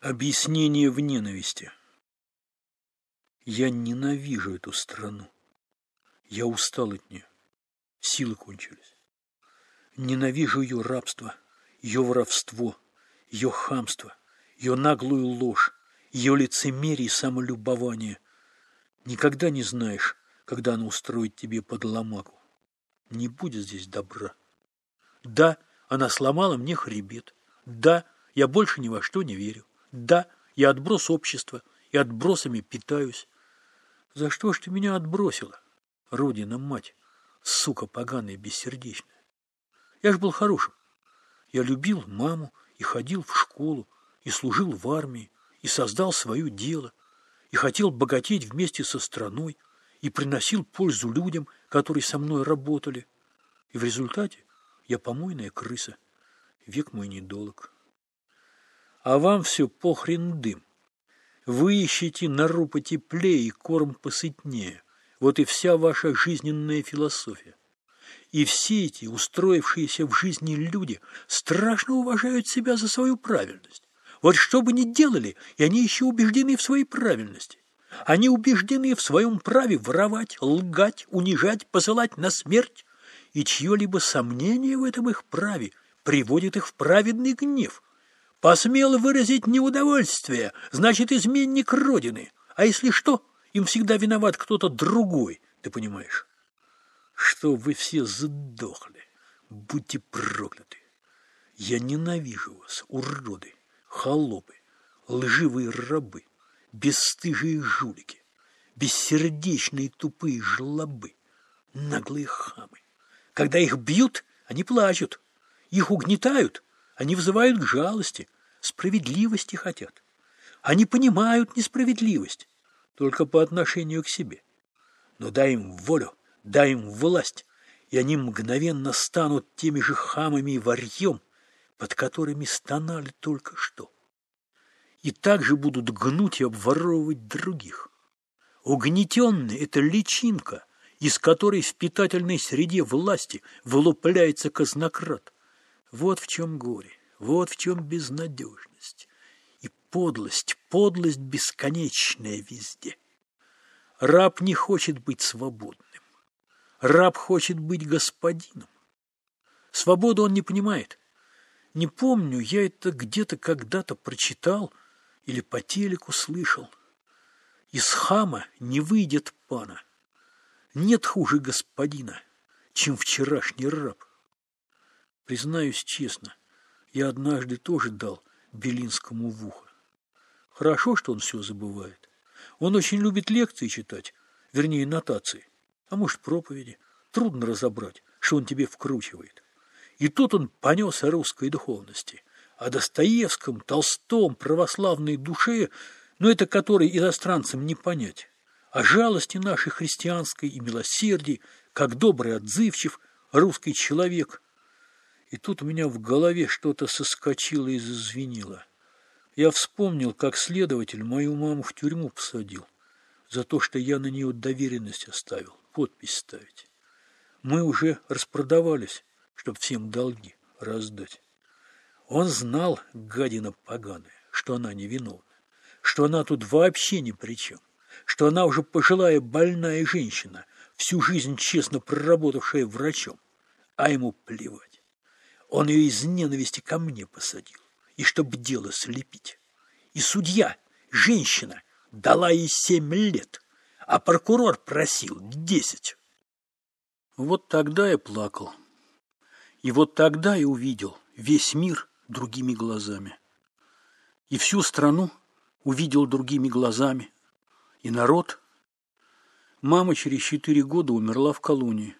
Объяснение в ненависти. Я ненавижу эту страну. Я устал от нее. Силы кончились. Ненавижу ее рабство, ее воровство, ее хамство, ее наглую ложь, ее лицемерие и самолюбование. Никогда не знаешь, когда она устроит тебе подломаку. Не будет здесь добра. Да, она сломала мне хребет. Да, я больше ни во что не верю. Да, я отброс общества и отбросами питаюсь. За что ж ты меня отбросила, родина мать, сука поганая бессердечная? Я ж был хорошим. Я любил маму и ходил в школу, и служил в армии, и создал свое дело, и хотел богатеть вместе со страной, и приносил пользу людям, которые со мной работали. И в результате я помойная крыса. Век мой недолг. А вам все похрен дым. Вы ищете нору потеплее и корм посытнее. Вот и вся ваша жизненная философия. И все эти устроившиеся в жизни люди страшно уважают себя за свою правильность. Вот что бы ни делали, и они еще убеждены в своей правильности. Они убеждены в своем праве воровать, лгать, унижать, посылать на смерть, и чье-либо сомнение в этом их праве приводит их в праведный гнев. Посмел выразить неудовольствие, значит, изменник Родины. А если что, им всегда виноват кто-то другой, ты понимаешь? Что вы все задохли, будьте прокляты. Я ненавижу вас, уроды, холопы, лживые рабы, бесстыжие жулики, бессердечные тупые жлобы, наглые хамы. Когда их бьют, они плачут. Их угнетают, они вызывают к жалости, справедливости хотят. Они понимают несправедливость, только по отношению к себе. Но дай им волю, дай им власть, и они мгновенно станут теми же хамами и варьем, под которыми стонали только что. И также будут гнуть и обворовывать других. Угнетенный — это личинка, из которой в питательной среде власти вылупляется казнократ. Вот в чем горе, вот в чем безнадежность. И подлость, подлость бесконечная везде. Раб не хочет быть свободным. Раб хочет быть господином. Свободу он не понимает. Не помню, я это где-то когда-то прочитал или по телеку слышал. Из хама не выйдет пана. Нет хуже господина, чем вчерашний раб. Признаюсь честно, я однажды тоже дал Белинскому в ухо. Хорошо, что он все забывает. Он очень любит лекции читать, вернее, нотации, а может, проповеди. Трудно разобрать, что он тебе вкручивает. И тут он понес о русской духовности, о Достоевском, Толстом, православной душе, но это который иностранцам не понять о жалости нашей христианской и милосердии, как добрый отзывчив русский человек. И тут у меня в голове что-то соскочило и зазвенело. Я вспомнил, как следователь мою маму в тюрьму посадил за то, что я на нее доверенность оставил, подпись ставить. Мы уже распродавались, чтобы всем долги раздать. Он знал, гадина поганая, что она невиновна, что она тут вообще ни при чем что она уже пожилая больная женщина, всю жизнь честно проработавшая врачом. А ему плевать. Он ее из ненависти ко мне посадил, и чтоб дело слепить. И судья, женщина, дала ей семь лет, а прокурор просил десять. Вот тогда я плакал. И вот тогда я увидел весь мир другими глазами. И всю страну увидел другими глазами и народ. Мама через четыре года умерла в колонии.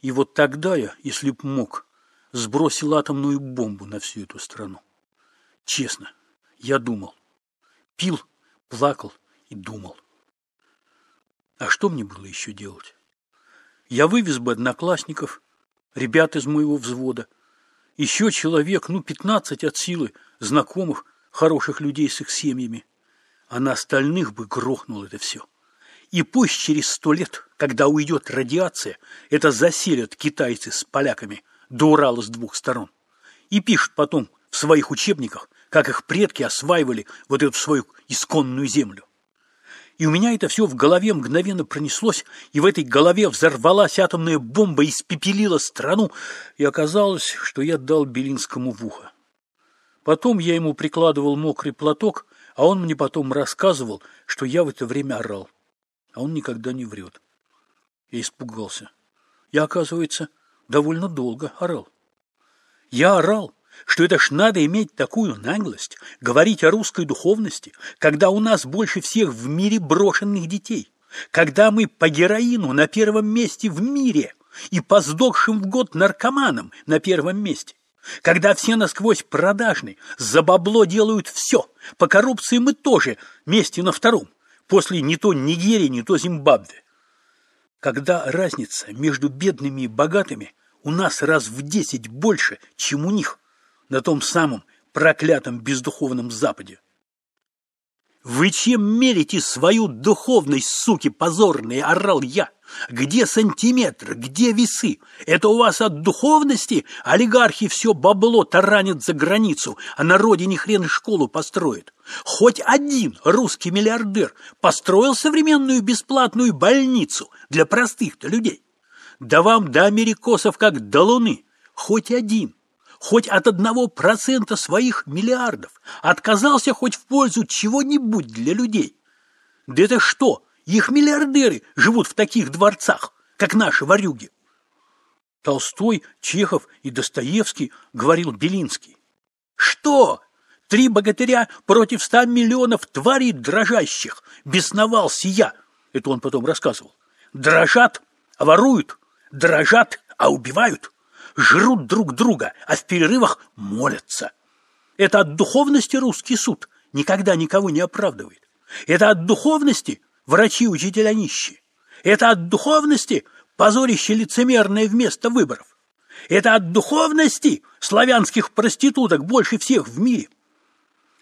И вот тогда я, если б мог, сбросил атомную бомбу на всю эту страну. Честно, я думал. Пил, плакал и думал. А что мне было еще делать? Я вывез бы одноклассников, ребят из моего взвода, еще человек, ну, пятнадцать от силы, знакомых, хороших людей с их семьями а на остальных бы грохнул это все. И пусть через сто лет, когда уйдет радиация, это заселят китайцы с поляками до Урала с двух сторон. И пишут потом в своих учебниках, как их предки осваивали вот эту свою исконную землю. И у меня это все в голове мгновенно пронеслось, и в этой голове взорвалась атомная бомба испепелила страну, и оказалось, что я дал Белинскому в ухо. Потом я ему прикладывал мокрый платок, а он мне потом рассказывал, что я в это время орал. А он никогда не врет. Я испугался. Я, оказывается, довольно долго орал. Я орал, что это ж надо иметь такую наглость, говорить о русской духовности, когда у нас больше всех в мире брошенных детей, когда мы по героину на первом месте в мире и по сдохшим в год наркоманам на первом месте, когда все насквозь продажны, за бабло делают все, по коррупции мы тоже месте на втором, после не то Нигерии, не то Зимбабве. Когда разница между бедными и богатыми у нас раз в десять больше, чем у них – на том самом проклятом бездуховном Западе. «Вы чем мерите свою духовность, суки позорные?» – орал я. «Где сантиметр? Где весы? Это у вас от духовности? Олигархи все бабло таранят за границу, а на родине хрен школу построит. Хоть один русский миллиардер построил современную бесплатную больницу для простых-то людей. Да вам до америкосов как до луны. Хоть один хоть от одного процента своих миллиардов, отказался хоть в пользу чего-нибудь для людей. Да это что, их миллиардеры живут в таких дворцах, как наши ворюги? Толстой, Чехов и Достоевский, говорил Белинский. Что? Три богатыря против ста миллионов тварей дрожащих, бесновался я. Это он потом рассказывал. Дрожат, а воруют, дрожат, а убивают жрут друг друга, а в перерывах молятся. Это от духовности русский суд никогда никого не оправдывает. Это от духовности врачи, учителя нищие. Это от духовности позорище лицемерное вместо выборов. Это от духовности славянских проституток больше всех в мире.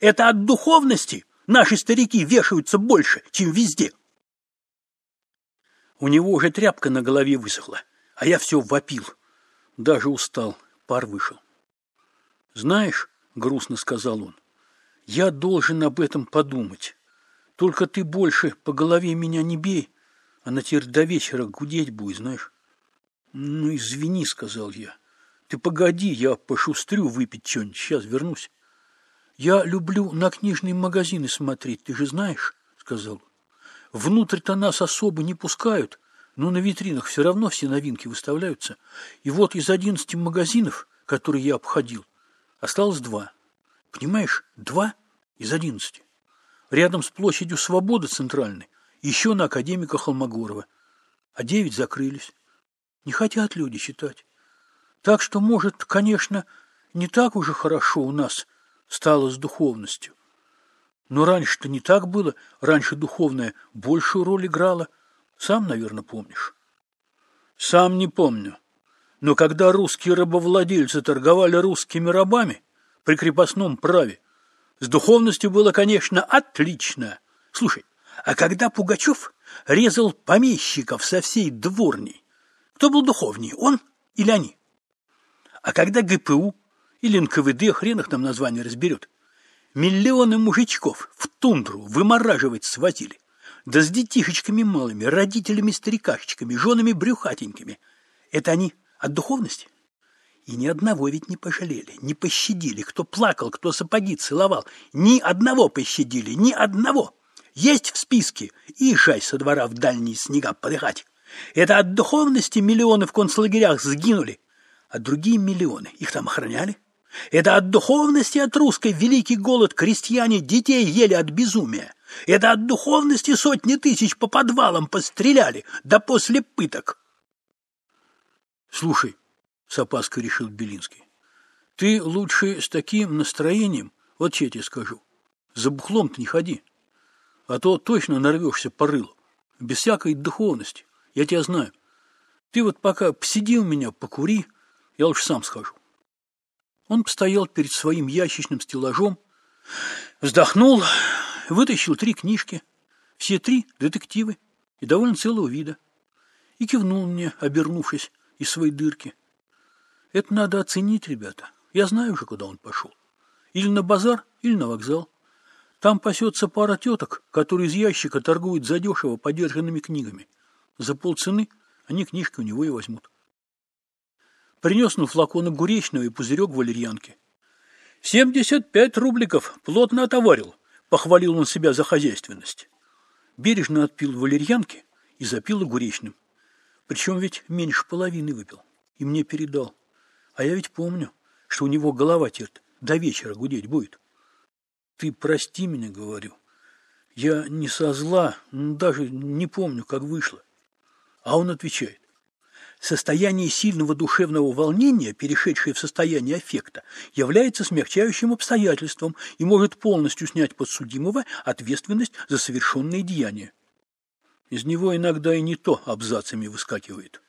Это от духовности наши старики вешаются больше, чем везде. У него уже тряпка на голове высохла, а я все вопил – даже устал, пар вышел. «Знаешь, — грустно сказал он, — я должен об этом подумать. Только ты больше по голове меня не бей, а на теперь до вечера гудеть будет, знаешь». «Ну, извини, — сказал я. Ты погоди, я пошустрю выпить что-нибудь, сейчас вернусь». «Я люблю на книжные магазины смотреть, ты же знаешь, — сказал. Внутрь-то нас особо не пускают, но на витринах все равно все новинки выставляются. И вот из одиннадцати магазинов, которые я обходил, осталось два. Понимаешь, два из одиннадцати. Рядом с площадью Свободы центральной, еще на академика Холмогорова. А девять закрылись. Не хотят люди читать. Так что, может, конечно, не так уже хорошо у нас стало с духовностью. Но раньше-то не так было. Раньше духовная большую роль играла – сам, наверное, помнишь. Сам не помню. Но когда русские рабовладельцы торговали русскими рабами при крепостном праве, с духовностью было, конечно, отлично. Слушай, а когда Пугачев резал помещиков со всей дворней, кто был духовнее, он или они? А когда ГПУ или НКВД, хрен их там название разберет, миллионы мужичков в тундру вымораживать свозили, да с детишечками малыми, родителями-старикашечками, женами брюхатенькими. Это они от духовности? И ни одного ведь не пожалели, не пощадили. Кто плакал, кто сапоги целовал. Ни одного пощадили, ни одного. Есть в списке. И жай со двора в дальние снега подыхать. Это от духовности миллионы в концлагерях сгинули. А другие миллионы, их там охраняли? Это от духовности, от русской великий голод крестьяне детей ели от безумия. Это от духовности сотни тысяч по подвалам постреляли, да после пыток. Слушай, с опаской решил Белинский, ты лучше с таким настроением, вот я тебе скажу, за бухлом-то не ходи, а то точно нарвешься по рылу, без всякой духовности, я тебя знаю. Ты вот пока посиди у меня, покури, я лучше сам схожу. Он постоял перед своим ящичным стеллажом, вздохнул, вытащил три книжки, все три детективы и довольно целого вида, и кивнул мне, обернувшись из своей дырки. Это надо оценить, ребята. Я знаю уже, куда он пошел. Или на базар, или на вокзал. Там пасется пара теток, которые из ящика торгуют задешево подержанными книгами. За полцены они книжки у него и возьмут. Принес на флакон огуречного и пузырек валерьянки. «Семьдесят пять рубликов, плотно отоварил», — похвалил он себя за хозяйственность. Бережно отпил валерьянки и запил огуречным. Причем ведь меньше половины выпил. И мне передал. А я ведь помню, что у него голова терт до вечера гудеть будет. Ты прости меня, говорю. Я не со зла, даже не помню, как вышло. А он отвечает. Состояние сильного душевного волнения, перешедшее в состояние аффекта, является смягчающим обстоятельством и может полностью снять подсудимого ответственность за совершенные деяния. Из него иногда и не то абзацами выскакивает.